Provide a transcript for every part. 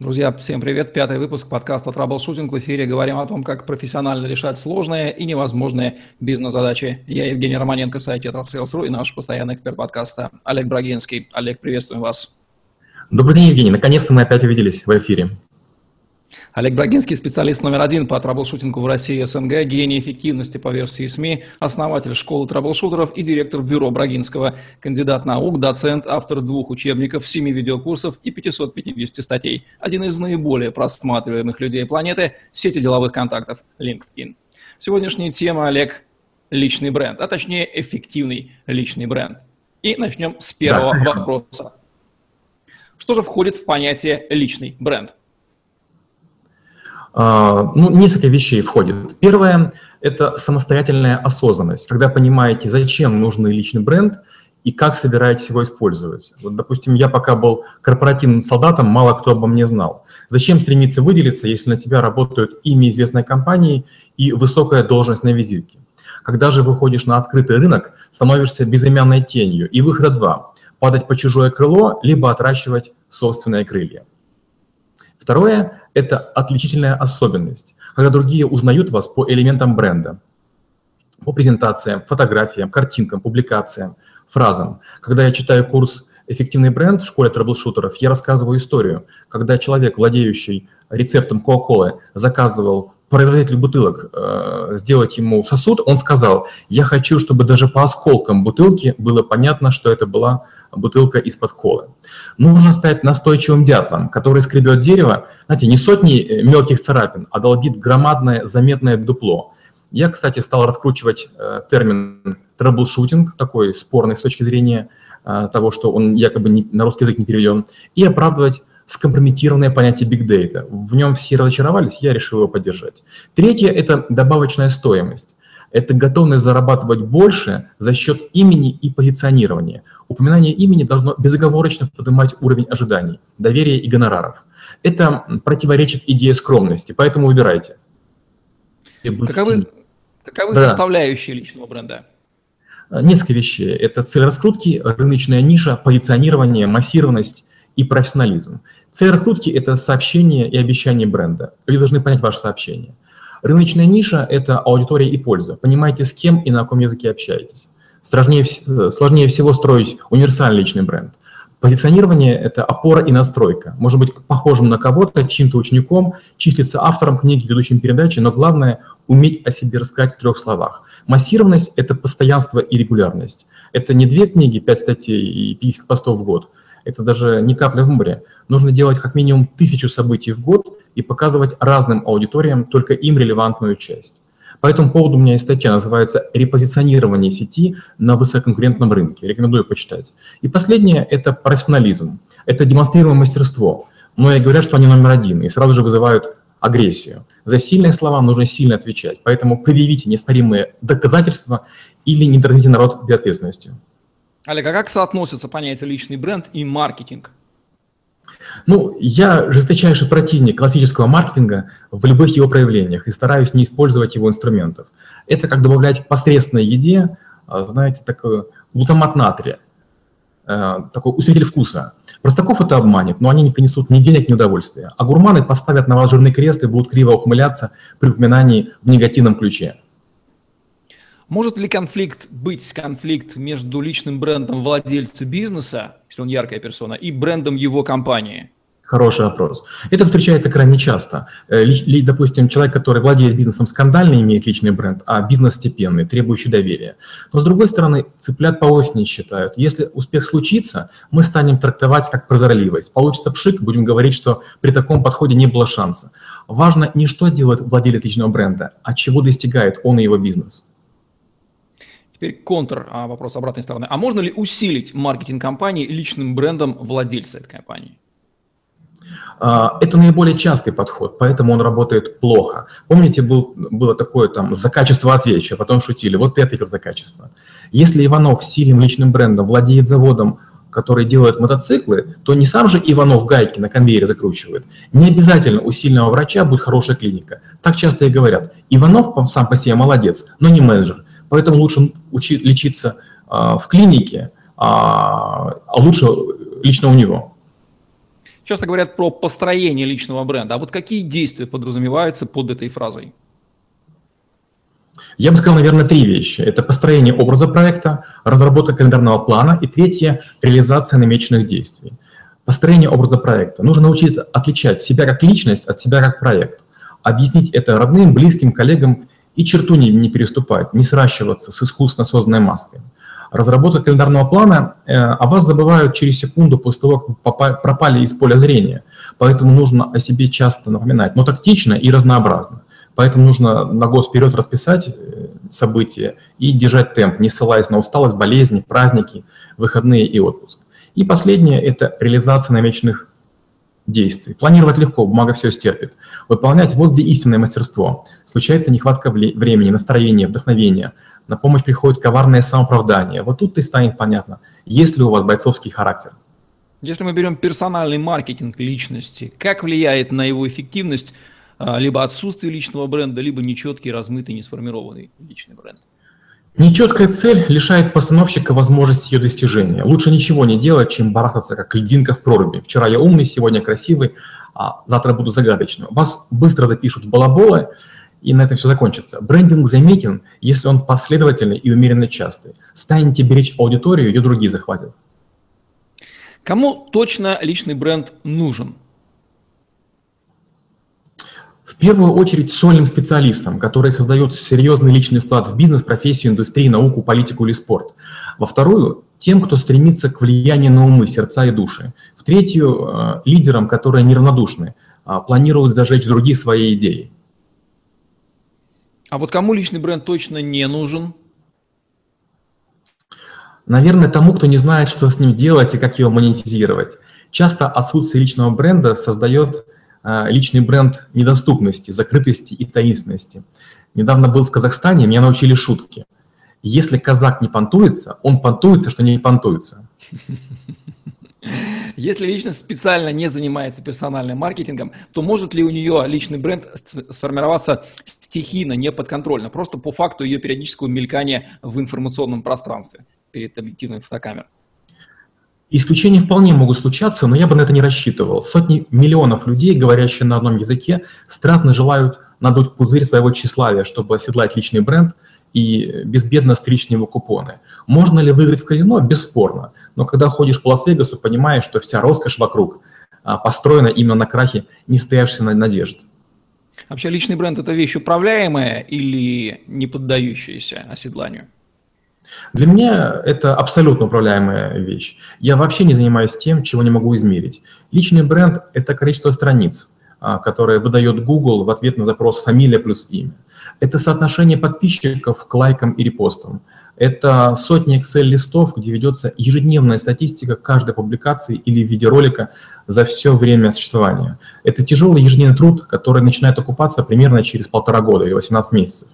Друзья, всем привет. Пятый выпуск подкаста «Траблшутинг». В эфире говорим о том, как профессионально решать сложные и невозможные бизнес-задачи. Я Евгений Романенко, сайт «Tetrasales.ру» и наш постоянный эксперт подкаста Олег Брагинский. Олег, приветствуем вас. Добрый день, Евгений. Наконец-то мы опять увиделись в эфире. Олег Брагинский, специалист номер один по траблшутингу в России и СНГ, гений эффективности по версии СМИ, основатель школы траблшутеров и директор бюро Брагинского, кандидат наук, доцент, автор двух учебников, семи видеокурсов и 550 статей. Один из наиболее просматриваемых людей планеты – сети деловых контактов LinkedIn. Сегодняшняя тема, Олег, личный бренд, а точнее эффективный личный бренд. И начнем с первого да, вопроса. Что же входит в понятие личный бренд? А, ну, несколько вещей входит. Первое – это самостоятельная осознанность, когда понимаете, зачем нужен личный бренд и как собираетесь его использовать. Вот, допустим, я пока был корпоративным солдатом, мало кто обо мне знал. Зачем стремиться выделиться, если на тебя работают имя известной компании и высокая должность на визитке? Когда же выходишь на открытый рынок, становишься безымянной тенью, и выхода два – падать по чужое крыло, либо отращивать собственные крылья. Второе – это отличительная особенность, когда другие узнают вас по элементам бренда, по презентациям, фотографиям, картинкам, публикациям, фразам. Когда я читаю курс «Эффективный бренд» в школе трэблшутеров, я рассказываю историю, когда человек, владеющий рецептом Кока-Колы, заказывал производитель бутылок э, сделать ему сосуд, он сказал, я хочу, чтобы даже по осколкам бутылки было понятно, что это была бутылка из-под колы. Нужно стать настойчивым дятлом, который скребет дерево, знаете, не сотни э, мелких царапин, а долбит громадное заметное дупло. Я, кстати, стал раскручивать э, термин troubleshooting, такой спорный с точки зрения э, того, что он якобы не, на русский язык не переведен, и оправдывать скомпрометированное понятие data. В нем все разочаровались, я решил его поддержать. Третье – это добавочная стоимость. Это готовность зарабатывать больше за счет имени и позиционирования. Упоминание имени должно безоговорочно поднимать уровень ожиданий, доверия и гонораров. Это противоречит идее скромности, поэтому выбирайте. Каковы, каковы да. составляющие личного бренда? Несколько вещей. Это цель раскрутки, рыночная ниша, позиционирование, массированность и профессионализм. Цель раскрутки – это сообщение и обещание бренда. Люди должны понять ваше сообщение. Рыночная ниша – это аудитория и польза. Понимаете, с кем и на каком языке общаетесь. Сложнее, сложнее всего строить универсальный личный бренд. Позиционирование – это опора и настройка. Может быть похожим на кого-то, чьим-то учеником, числиться автором книги, ведущим передачи, но главное – уметь о себе рассказать в трех словах. Массированность – это постоянство и регулярность. Это не две книги, пять статей и 50 постов в год – это даже не капля в море. Нужно делать как минимум тысячу событий в год и показывать разным аудиториям только им релевантную часть. По этому поводу у меня есть статья, называется «Репозиционирование сети на высококонкурентном рынке». Рекомендую почитать. И последнее – это профессионализм. Это демонстрируемое мастерство. Многие говорят, что они номер один, и сразу же вызывают агрессию. За сильные слова нужно сильно отвечать. Поэтому предъявите неоспоримые доказательства или не дразните народ безответственностью. Олег, а как соотносятся понятия личный бренд и маркетинг? Ну, я жесточайший противник классического маркетинга в любых его проявлениях и стараюсь не использовать его инструментов. Это как добавлять посредственной еде, а, знаете, такой глутамат натрия, э, такой усилитель вкуса. Простаков это обманет, но они не принесут ни денег, ни удовольствия. А гурманы поставят на вас жирный крест и будут криво ухмыляться при упоминании в негативном ключе. Может ли конфликт быть конфликт между личным брендом владельца бизнеса, если он яркая персона, и брендом его компании? Хороший вопрос. Это встречается крайне часто. Э, допустим, человек, который владеет бизнесом скандальный, имеет личный бренд, а бизнес степенный, требующий доверия. Но с другой стороны, цыплят по осени считают. Если успех случится, мы станем трактовать как прозорливость. Получится пшик, будем говорить, что при таком подходе не было шанса. Важно не что делает владелец личного бренда, а чего достигает он и его бизнес. Теперь контр, а, вопрос обратной стороны. А можно ли усилить маркетинг компании личным брендом владельца этой компании? А, это наиболее частый подход, поэтому он работает плохо. Помните, был, было такое там «за качество отвечу», а потом шутили «вот ты ответил за качество». Если Иванов сильным личным брендом владеет заводом, который делает мотоциклы, то не сам же Иванов гайки на конвейере закручивает. Не обязательно у сильного врача будет хорошая клиника. Так часто и говорят. Иванов сам по себе молодец, но не менеджер. Поэтому лучше учить, лечиться а, в клинике, а, а лучше лично у него. Часто говорят про построение личного бренда. А вот какие действия подразумеваются под этой фразой? Я бы сказал, наверное, три вещи. Это построение образа проекта, разработка календарного плана и третье – реализация намеченных действий. Построение образа проекта. Нужно научиться отличать себя как личность от себя как проект. Объяснить это родным, близким, коллегам и черту не, не переступать, не сращиваться с искусственно созданной маской. Разработка календарного плана, э, о вас забывают через секунду после того, как пропали из поля зрения. Поэтому нужно о себе часто напоминать, но тактично и разнообразно. Поэтому нужно на год вперед расписать э, события и держать темп, не ссылаясь на усталость, болезни, праздники, выходные и отпуск. И последнее – это реализация намеченных действий. Планировать легко, бумага все стерпит. Выполнять – вот где истинное мастерство. Случается нехватка времени, настроения, вдохновения. На помощь приходит коварное самооправдание. Вот тут и станет понятно, есть ли у вас бойцовский характер. Если мы берем персональный маркетинг личности, как влияет на его эффективность а, либо отсутствие личного бренда, либо нечеткий, размытый, несформированный личный бренд? Нечеткая цель лишает постановщика возможности ее достижения. Лучше ничего не делать, чем барахтаться, как льдинка в проруби. Вчера я умный, сегодня красивый, а завтра буду загадочным. Вас быстро запишут в балаболы, и на этом все закончится. Брендинг заметен, если он последовательный и умеренно частый. Станете беречь аудиторию, ее другие захватят. Кому точно личный бренд нужен? В первую очередь сольным специалистам, которые создают серьезный личный вклад в бизнес, профессию, индустрию, науку, политику или спорт. Во вторую – тем, кто стремится к влиянию на умы, сердца и души. В третью э, – лидерам, которые неравнодушны, а планируют зажечь других своей идеей. А вот кому личный бренд точно не нужен? Наверное, тому, кто не знает, что с ним делать и как его монетизировать. Часто отсутствие личного бренда создает личный бренд недоступности, закрытости и таинственности. Недавно был в Казахстане, меня научили шутки. Если казак не понтуется, он понтуется, что не понтуется. Если личность специально не занимается персональным маркетингом, то может ли у нее личный бренд сформироваться стихийно, неподконтрольно, просто по факту ее периодического мелькания в информационном пространстве перед объективной фотокамерой? Исключения вполне могут случаться, но я бы на это не рассчитывал. Сотни миллионов людей, говорящие на одном языке, страстно желают надуть пузырь своего тщеславия, чтобы оседлать личный бренд и безбедно стричь него купоны. Можно ли выиграть в казино? Бесспорно. Но когда ходишь по Лас-Вегасу, понимаешь, что вся роскошь вокруг а, построена именно на крахе нестоявшихся надежд. Вообще личный бренд – это вещь управляемая или не поддающаяся оседланию? Для меня это абсолютно управляемая вещь. Я вообще не занимаюсь тем, чего не могу измерить. Личный бренд – это количество страниц, а, которое выдает Google в ответ на запрос «фамилия плюс имя». Это соотношение подписчиков к лайкам и репостам. Это сотни Excel-листов, где ведется ежедневная статистика каждой публикации или видеоролика за все время существования. Это тяжелый ежедневный труд, который начинает окупаться примерно через полтора года или 18 месяцев.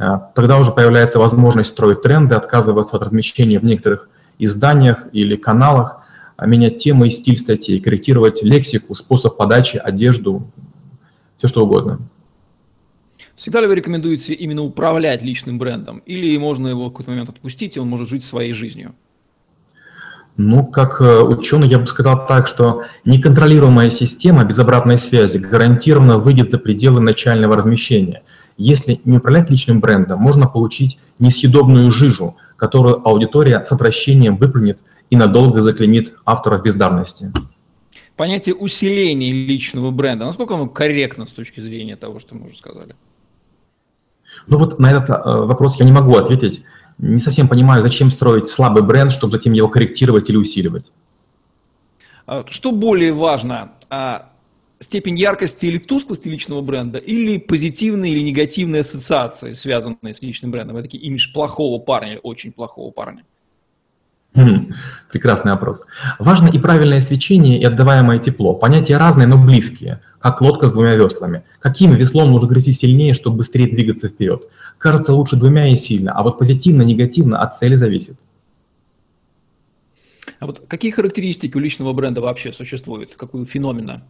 А, тогда уже появляется возможность строить тренды, отказываться от размещения в некоторых изданиях или каналах, а менять темы и стиль статей, корректировать лексику, способ подачи, одежду, все что угодно. Всегда ли вы рекомендуете именно управлять личным брендом? Или можно его в какой-то момент отпустить, и он может жить своей жизнью? Ну, как э, ученый, я бы сказал так, что неконтролируемая система без обратной связи гарантированно выйдет за пределы начального размещения – если не управлять личным брендом, можно получить несъедобную жижу, которую аудитория с отвращением выплюнет и надолго заклемит авторов бездарности. Понятие усиления личного бренда, насколько оно корректно с точки зрения того, что мы уже сказали? Ну вот на этот э, вопрос я не могу ответить. Не совсем понимаю, зачем строить слабый бренд, чтобы затем его корректировать или усиливать. А что более важно, а, степень яркости или тусклости личного бренда, или позитивные или негативные ассоциации, связанные с личным брендом. Это такие имидж плохого парня или очень плохого парня. Хм, прекрасный вопрос. Важно и правильное свечение, и отдаваемое тепло. Понятия разные, но близкие, как лодка с двумя веслами. Каким веслом нужно грести сильнее, чтобы быстрее двигаться вперед? Кажется, лучше двумя и сильно, а вот позитивно, негативно от цели зависит. А вот какие характеристики у личного бренда вообще существуют? Какую феномена?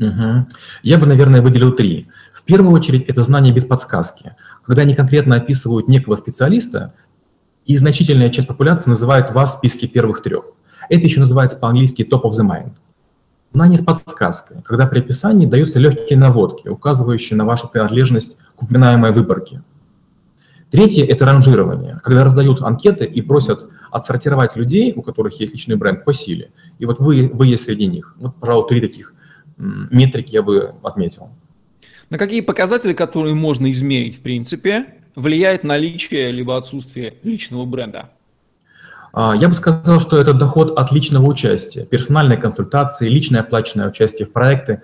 Угу. Я бы, наверное, выделил три. В первую очередь, это знание без подсказки. Когда они конкретно описывают некого специалиста, и значительная часть популяции называет вас в списке первых трех. Это еще называется по-английски top of the mind. Знание с подсказкой, когда при описании даются легкие наводки, указывающие на вашу принадлежность к упоминаемой выборке. Третье – это ранжирование, когда раздают анкеты и просят отсортировать людей, у которых есть личный бренд, по силе. И вот вы, вы есть среди них. Вот, пожалуй, три таких метрики я бы отметил. На какие показатели, которые можно измерить, в принципе, влияет наличие либо отсутствие личного бренда? А, я бы сказал, что это доход от личного участия, персональной консультации, личное оплаченное участие в проекты.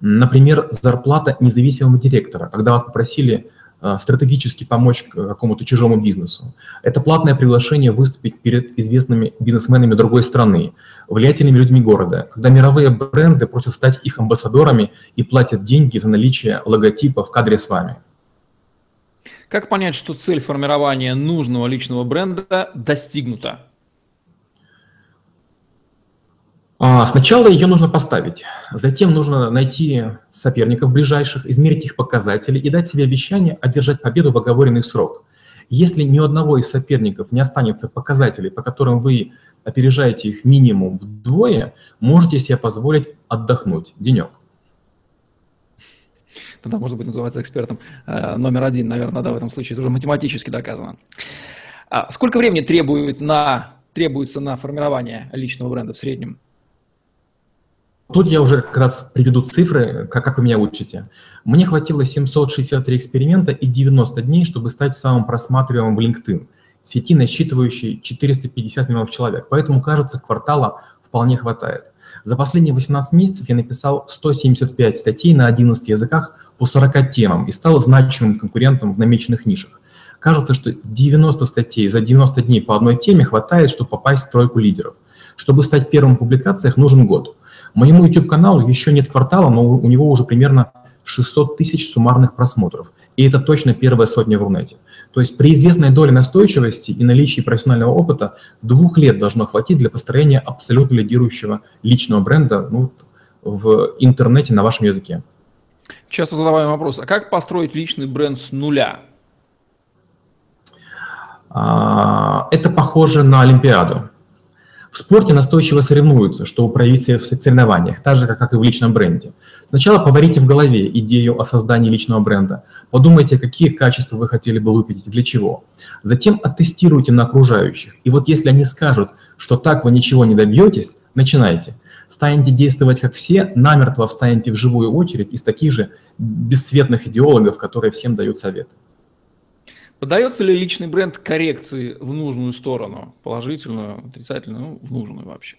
Например, зарплата независимого директора, когда вас попросили Э, стратегически помочь какому-то чужому бизнесу. Это платное приглашение выступить перед известными бизнесменами другой страны, влиятельными людьми города, когда мировые бренды просят стать их амбассадорами и платят деньги за наличие логотипа в кадре с вами. Как понять, что цель формирования нужного личного бренда достигнута? А, сначала ее нужно поставить, затем нужно найти соперников ближайших, измерить их показатели и дать себе обещание одержать победу в оговоренный срок. Если ни у одного из соперников не останется показателей, по которым вы опережаете их минимум вдвое, можете себе позволить отдохнуть денек. Тогда можно быть называться экспертом э, номер один, наверное, да, в этом случае. Это уже математически доказано. А сколько времени требует на, требуется на формирование личного бренда в среднем? Тут я уже как раз приведу цифры, как, как вы меня учите. Мне хватило 763 эксперимента и 90 дней, чтобы стать самым просматриваемым в LinkedIn, сети, насчитывающей 450 миллионов человек. Поэтому, кажется, квартала вполне хватает. За последние 18 месяцев я написал 175 статей на 11 языках по 40 темам и стал значимым конкурентом в намеченных нишах. Кажется, что 90 статей за 90 дней по одной теме хватает, чтобы попасть в тройку лидеров. Чтобы стать первым в публикациях, нужен год. Моему YouTube-каналу еще нет квартала, но у него уже примерно 600 тысяч суммарных просмотров. И это точно первая сотня в Рунете. То есть при известной доле настойчивости и наличии профессионального опыта двух лет должно хватить для построения абсолютно лидирующего личного бренда ну, в интернете на вашем языке. Часто задаваем вопрос, а как построить личный бренд с нуля? А, это похоже на Олимпиаду. В спорте настойчиво соревнуются, чтобы проявить себя в соревнованиях, так же, как и в личном бренде. Сначала поварите в голове идею о создании личного бренда. Подумайте, какие качества вы хотели бы выпить и для чего. Затем оттестируйте на окружающих. И вот если они скажут, что так вы ничего не добьетесь, начинайте. Станете действовать как все, намертво встанете в живую очередь из таких же бесцветных идеологов, которые всем дают советы. Подается ли личный бренд коррекции в нужную сторону? Положительную, отрицательную, ну, в нужную вообще?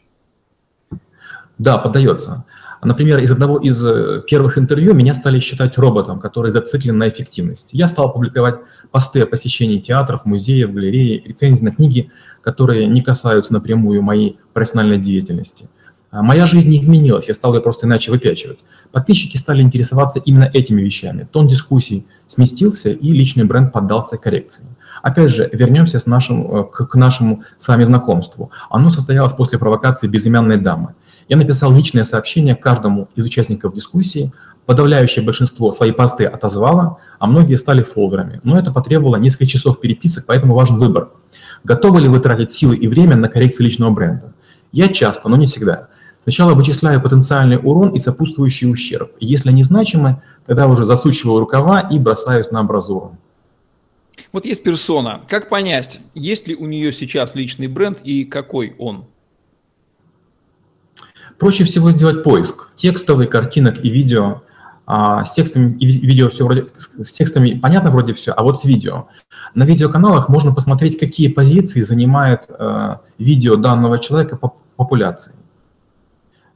Да, поддается. Например, из одного из э, первых интервью меня стали считать роботом, который зациклен на эффективности. Я стал публиковать посты о посещении театров, музеев, галереи, рецензии на книги, которые не касаются напрямую моей профессиональной деятельности – моя жизнь не изменилась, я стал ее просто иначе выпячивать. Подписчики стали интересоваться именно этими вещами. Тон дискуссий сместился, и личный бренд поддался коррекции. Опять же, вернемся с нашим, э, к, к нашему с вами знакомству. Оно состоялось после провокации безымянной дамы. Я написал личное сообщение каждому из участников дискуссии, подавляющее большинство свои посты отозвало, а многие стали фолдерами. Но это потребовало несколько часов переписок, поэтому важен выбор. Готовы ли вы тратить силы и время на коррекцию личного бренда? Я часто, но не всегда. Сначала вычисляю потенциальный урон и сопутствующий ущерб. Если они значимы, тогда уже засучиваю рукава и бросаюсь на абразуру. Вот есть персона. Как понять, есть ли у нее сейчас личный бренд и какой он? Проще всего сделать поиск текстовый, картинок и видео. А, с текстами и видео все вроде, с текстами понятно вроде все, а вот с видео. На видеоканалах можно посмотреть, какие позиции занимает э, видео данного человека по популяции.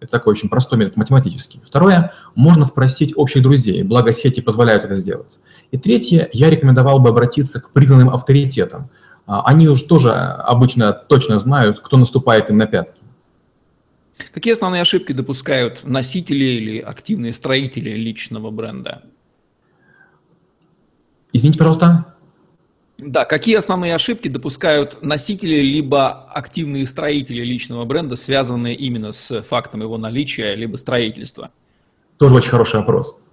Это такой очень простой метод математический. Второе, можно спросить общих друзей, благо сети позволяют это сделать. И третье, я рекомендовал бы обратиться к признанным авторитетам. А, они уже тоже обычно точно знают, кто наступает им на пятки. Какие основные ошибки допускают носители или активные строители личного бренда? Извините, пожалуйста. Да, какие основные ошибки допускают носители либо активные строители личного бренда, связанные именно с фактом его наличия либо строительства? Тоже очень хороший вопрос.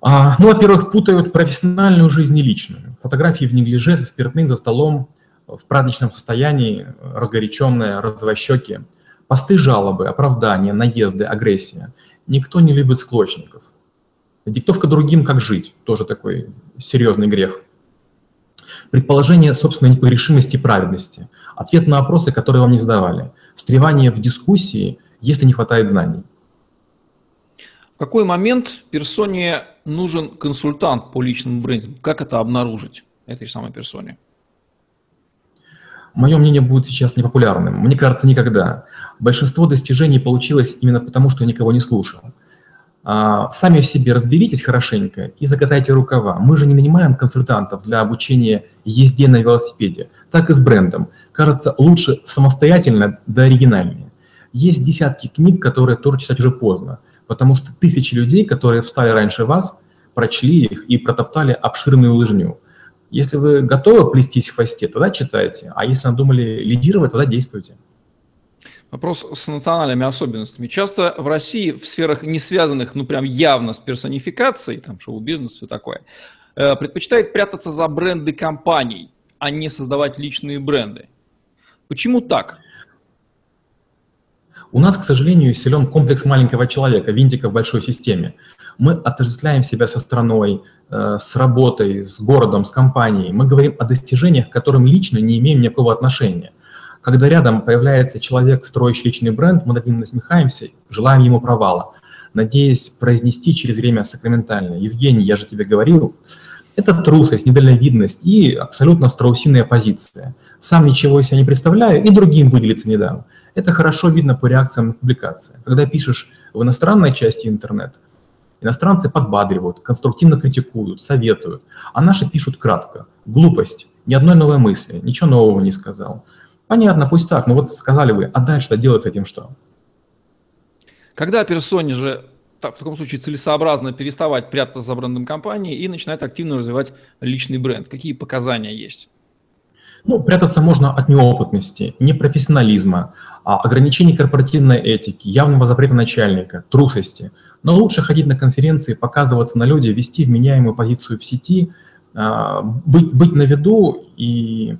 А, ну, во-первых, путают профессиональную жизнь и личную. Фотографии в неглиже со спиртным за столом в праздничном состоянии, разгоряченные, розовощеки. Посты жалобы, оправдания, наезды, агрессия. Никто не любит склочников. Диктовка другим, как жить, тоже такой серьезный грех. Предположение собственной непогрешимости и праведности. Ответ на вопросы, которые вам не задавали. Встревание в дискуссии, если не хватает знаний. В какой момент персоне нужен консультант по личному брендингу? Как это обнаружить этой самой персоне? Мое мнение будет сейчас непопулярным. Мне кажется, никогда. Большинство достижений получилось именно потому, что я никого не слушал. А, сами в себе разберитесь хорошенько и закатайте рукава. Мы же не нанимаем консультантов для обучения езде на велосипеде. Так и с брендом. Кажется, лучше самостоятельно да оригинальнее. Есть десятки книг, которые тоже читать уже поздно, потому что тысячи людей, которые встали раньше вас, прочли их и протоптали обширную лыжню. Если вы готовы плестись в хвосте, тогда читайте, а если надумали лидировать, тогда действуйте. Вопрос с национальными особенностями. Часто в России в сферах, не связанных, ну прям явно с персонификацией, там шоу-бизнес, все такое, э, предпочитает прятаться за бренды компаний, а не создавать личные бренды. Почему так? У нас, к сожалению, силен комплекс маленького человека, винтика в большой системе. Мы отождествляем себя со страной, э, с работой, с городом, с компанией. Мы говорим о достижениях, к которым лично не имеем никакого отношения. Когда рядом появляется человек, строящий личный бренд, мы над ним насмехаемся, желаем ему провала, надеясь произнести через время сакраментально. Евгений, я же тебе говорил, это трусость, недальновидность и абсолютно страусиная позиция. Сам ничего из себя не представляю и другим выделиться не дам. Это хорошо видно по реакциям на публикации. Когда пишешь в иностранной части интернета, иностранцы подбадривают, конструктивно критикуют, советуют, а наши пишут кратко. Глупость, ни одной новой мысли, ничего нового не сказал. Понятно, пусть так, но вот сказали вы, а дальше-то делать с этим что? Когда персоне же в таком случае целесообразно переставать прятаться за брендом компании и начинать активно развивать личный бренд? Какие показания есть? Ну, прятаться можно от неопытности, непрофессионализма, а ограничений корпоративной этики, явного запрета начальника, трусости. Но лучше ходить на конференции, показываться на люди, вести вменяемую позицию в сети, а, быть, быть на виду и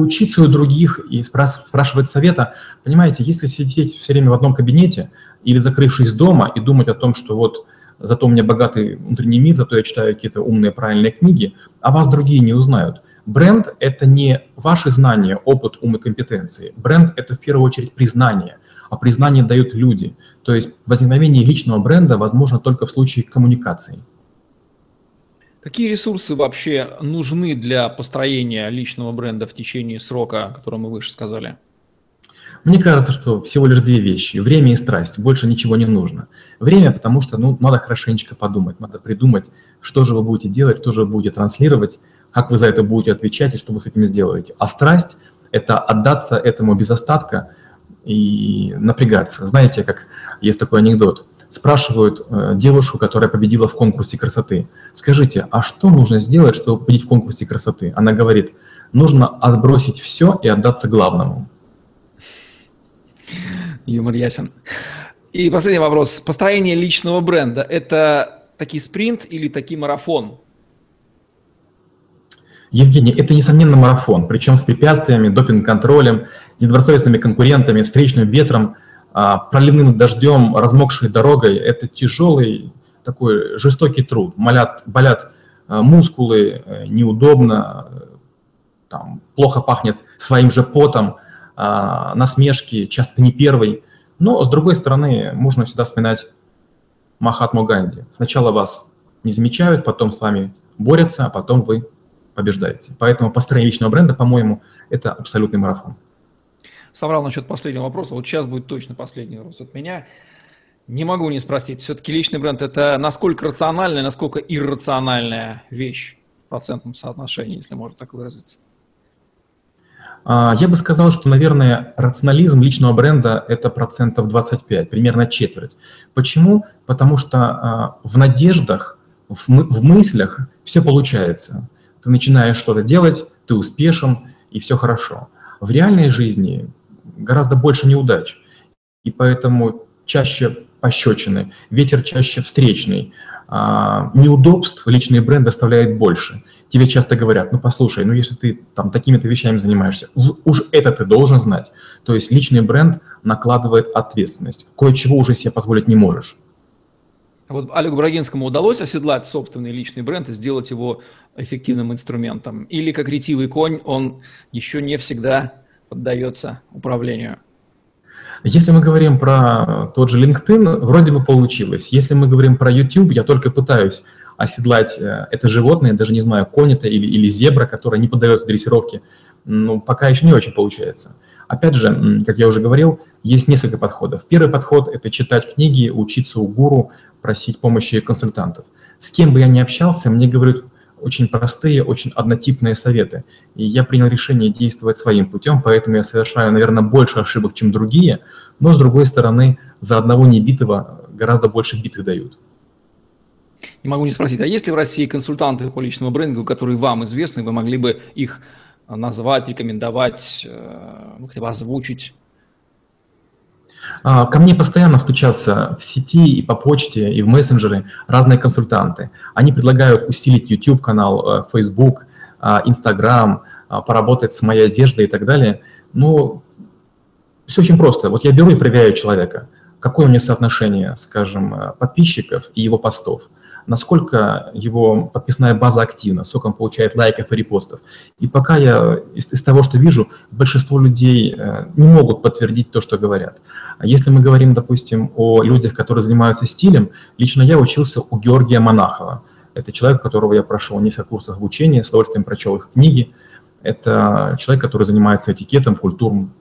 учиться у других и спрашивать совета. Понимаете, если сидеть все время в одном кабинете или закрывшись дома и думать о том, что вот зато у меня богатый внутренний мир, зато я читаю какие-то умные, правильные книги, а вас другие не узнают. Бренд – это не ваши знания, опыт, ум и компетенции. Бренд – это в первую очередь признание, а признание дают люди. То есть возникновение личного бренда возможно только в случае коммуникации. Какие ресурсы вообще нужны для построения личного бренда в течение срока, который мы выше сказали? Мне кажется, что всего лишь две вещи. Время и страсть. Больше ничего не нужно. Время, потому что ну, надо хорошенечко подумать, надо придумать, что же вы будете делать, что же вы будете транслировать, как вы за это будете отвечать и что вы с этим сделаете. А страсть – это отдаться этому без остатка и напрягаться. Знаете, как есть такой анекдот – спрашивают э, девушку, которая победила в конкурсе красоты, скажите, а что нужно сделать, чтобы победить в конкурсе красоты? Она говорит, нужно отбросить все и отдаться главному. Юмор ясен. И последний вопрос. Построение личного бренда – это такой спринт или такой марафон? Евгений, это, несомненно, марафон, причем с препятствиями, допинг-контролем, недобросовестными конкурентами, встречным ветром – проливным дождем, размокшей дорогой, это тяжелый такой жестокий труд. Болят, болят а, мускулы, э, неудобно, там, плохо пахнет своим же потом, а, насмешки, часто не первый. Но, с другой стороны, можно всегда вспоминать Махатму Ганди. Сначала вас не замечают, потом с вами борются, а потом вы побеждаете. Поэтому построение личного бренда, по-моему, это абсолютный марафон соврал насчет последнего вопроса. Вот сейчас будет точно последний вопрос от меня. Не могу не спросить. Все-таки личный бренд – это насколько рациональная, насколько иррациональная вещь в процентном соотношении, если можно так выразиться? А, я бы сказал, что, наверное, рационализм личного бренда – это процентов 25, примерно четверть. Почему? Потому что а, в надеждах, в, в мыслях все получается. Ты начинаешь что-то делать, ты успешен, и все хорошо. В реальной жизни гораздо больше неудач. И поэтому чаще пощечины, ветер чаще встречный, а, неудобств личный бренд доставляет больше. тебе часто говорят, ну послушай, ну если ты там такими-то вещами занимаешься, уж это ты должен знать. То есть личный бренд накладывает ответственность. Кое-чего уже себе позволить не можешь. Вот Олегу Брагинскому удалось оседлать собственный личный бренд и сделать его эффективным инструментом? Или как ретивый конь, он еще не всегда поддается управлению? Если мы говорим про тот же LinkedIn, вроде бы получилось. Если мы говорим про YouTube, я только пытаюсь оседлать э, это животное, даже не знаю, конь это или, или зебра, которая не поддается дрессировке, ну, пока еще не очень получается. Опять же, как я уже говорил, есть несколько подходов. Первый подход – это читать книги, учиться у гуру, просить помощи консультантов. С кем бы я ни общался, мне говорят очень простые, очень однотипные советы. И я принял решение действовать своим путем, поэтому я совершаю, наверное, больше ошибок, чем другие, но, с другой стороны, за одного небитого гораздо больше битых дают. Не могу не спросить, а есть ли в России консультанты по личному брендингу, которые вам известны, вы могли бы их назвать, рекомендовать, э, ну, хотя озвучить? А, ко мне постоянно стучатся в сети и по почте, и в мессенджеры разные консультанты. Они предлагают усилить YouTube-канал, э, Facebook, а, Instagram, а, поработать с моей одеждой и так далее. Но все очень просто. Вот я беру и проверяю человека, какое у меня соотношение, скажем, э, подписчиков и его постов – насколько его подписная база активна, сколько он получает лайков и репостов. И пока я из, из того, что вижу, большинство людей э, не могут подтвердить то, что говорят. А если мы говорим, допустим, о людях, которые занимаются стилем, лично я учился у Георгия Монахова. Это человек, которого я прошел несколько курсов обучения, с удовольствием прочел их книги. Это человек, который занимается этикетом, культуром,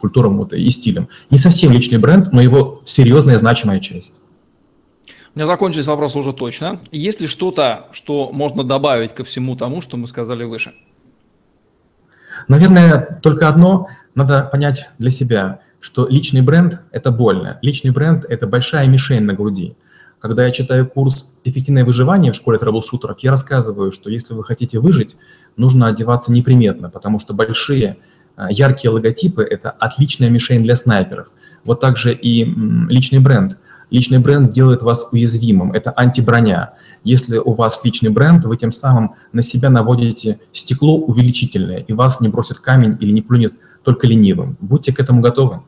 культуром вот, и стилем. Не совсем личный бренд, но его серьезная значимая часть. У меня закончились вопросы уже точно. Есть ли что-то, что можно добавить ко всему тому, что мы сказали выше? Наверное, только одно. Надо понять для себя, что личный бренд – это больно. Личный бренд – это большая мишень на груди. Когда я читаю курс «Эффективное выживание» в школе трэблшутеров, я рассказываю, что если вы хотите выжить, нужно одеваться неприметно, потому что большие а, яркие логотипы – это отличная мишень для снайперов. Вот также и личный бренд – Личный бренд делает вас уязвимым, это антиброня. Если у вас личный бренд, вы тем самым на себя наводите стекло увеличительное, и вас не бросит камень или не плюнет только ленивым. Будьте к этому готовы.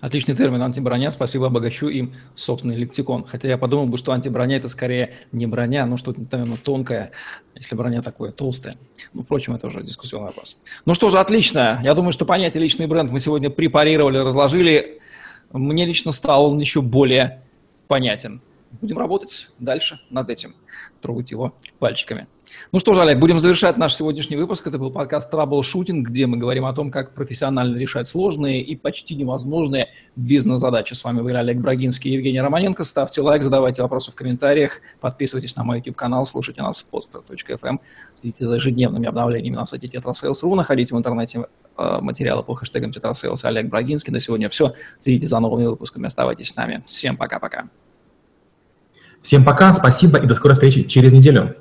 Отличный термин антиброня. Спасибо, обогащу им собственный лексикон. Хотя я подумал бы, что антиброня это скорее не броня, но что-то, наверное, тонкое, если броня такое толстая. Ну, впрочем, это уже дискуссионный вопрос. Ну что же, отлично. Я думаю, что понятие личный бренд мы сегодня препарировали, разложили мне лично стал он еще более понятен. Будем работать дальше над этим, трогать его пальчиками. Ну что же, Олег, будем завершать наш сегодняшний выпуск. Это был подкаст Troubleshooting, где мы говорим о том, как профессионально решать сложные и почти невозможные бизнес-задачи. С вами были Олег Брагинский и Евгений Романенко. Ставьте лайк, задавайте вопросы в комментариях, подписывайтесь на мой YouTube-канал, слушайте нас в podster.fm, следите за ежедневными обновлениями на сайте Tetrasales.ru, находите в интернете э, материалы по хэштегам Tetrasales Олег Брагинский. На сегодня все. Следите за новыми выпусками, оставайтесь с нами. Всем пока-пока. Всем пока, спасибо и до скорой встречи через неделю.